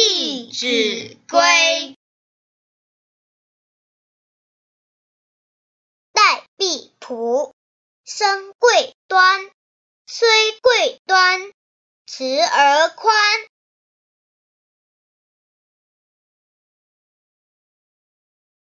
弟子规》。戴璧蒲，生贵端。虽贵端，慈而宽。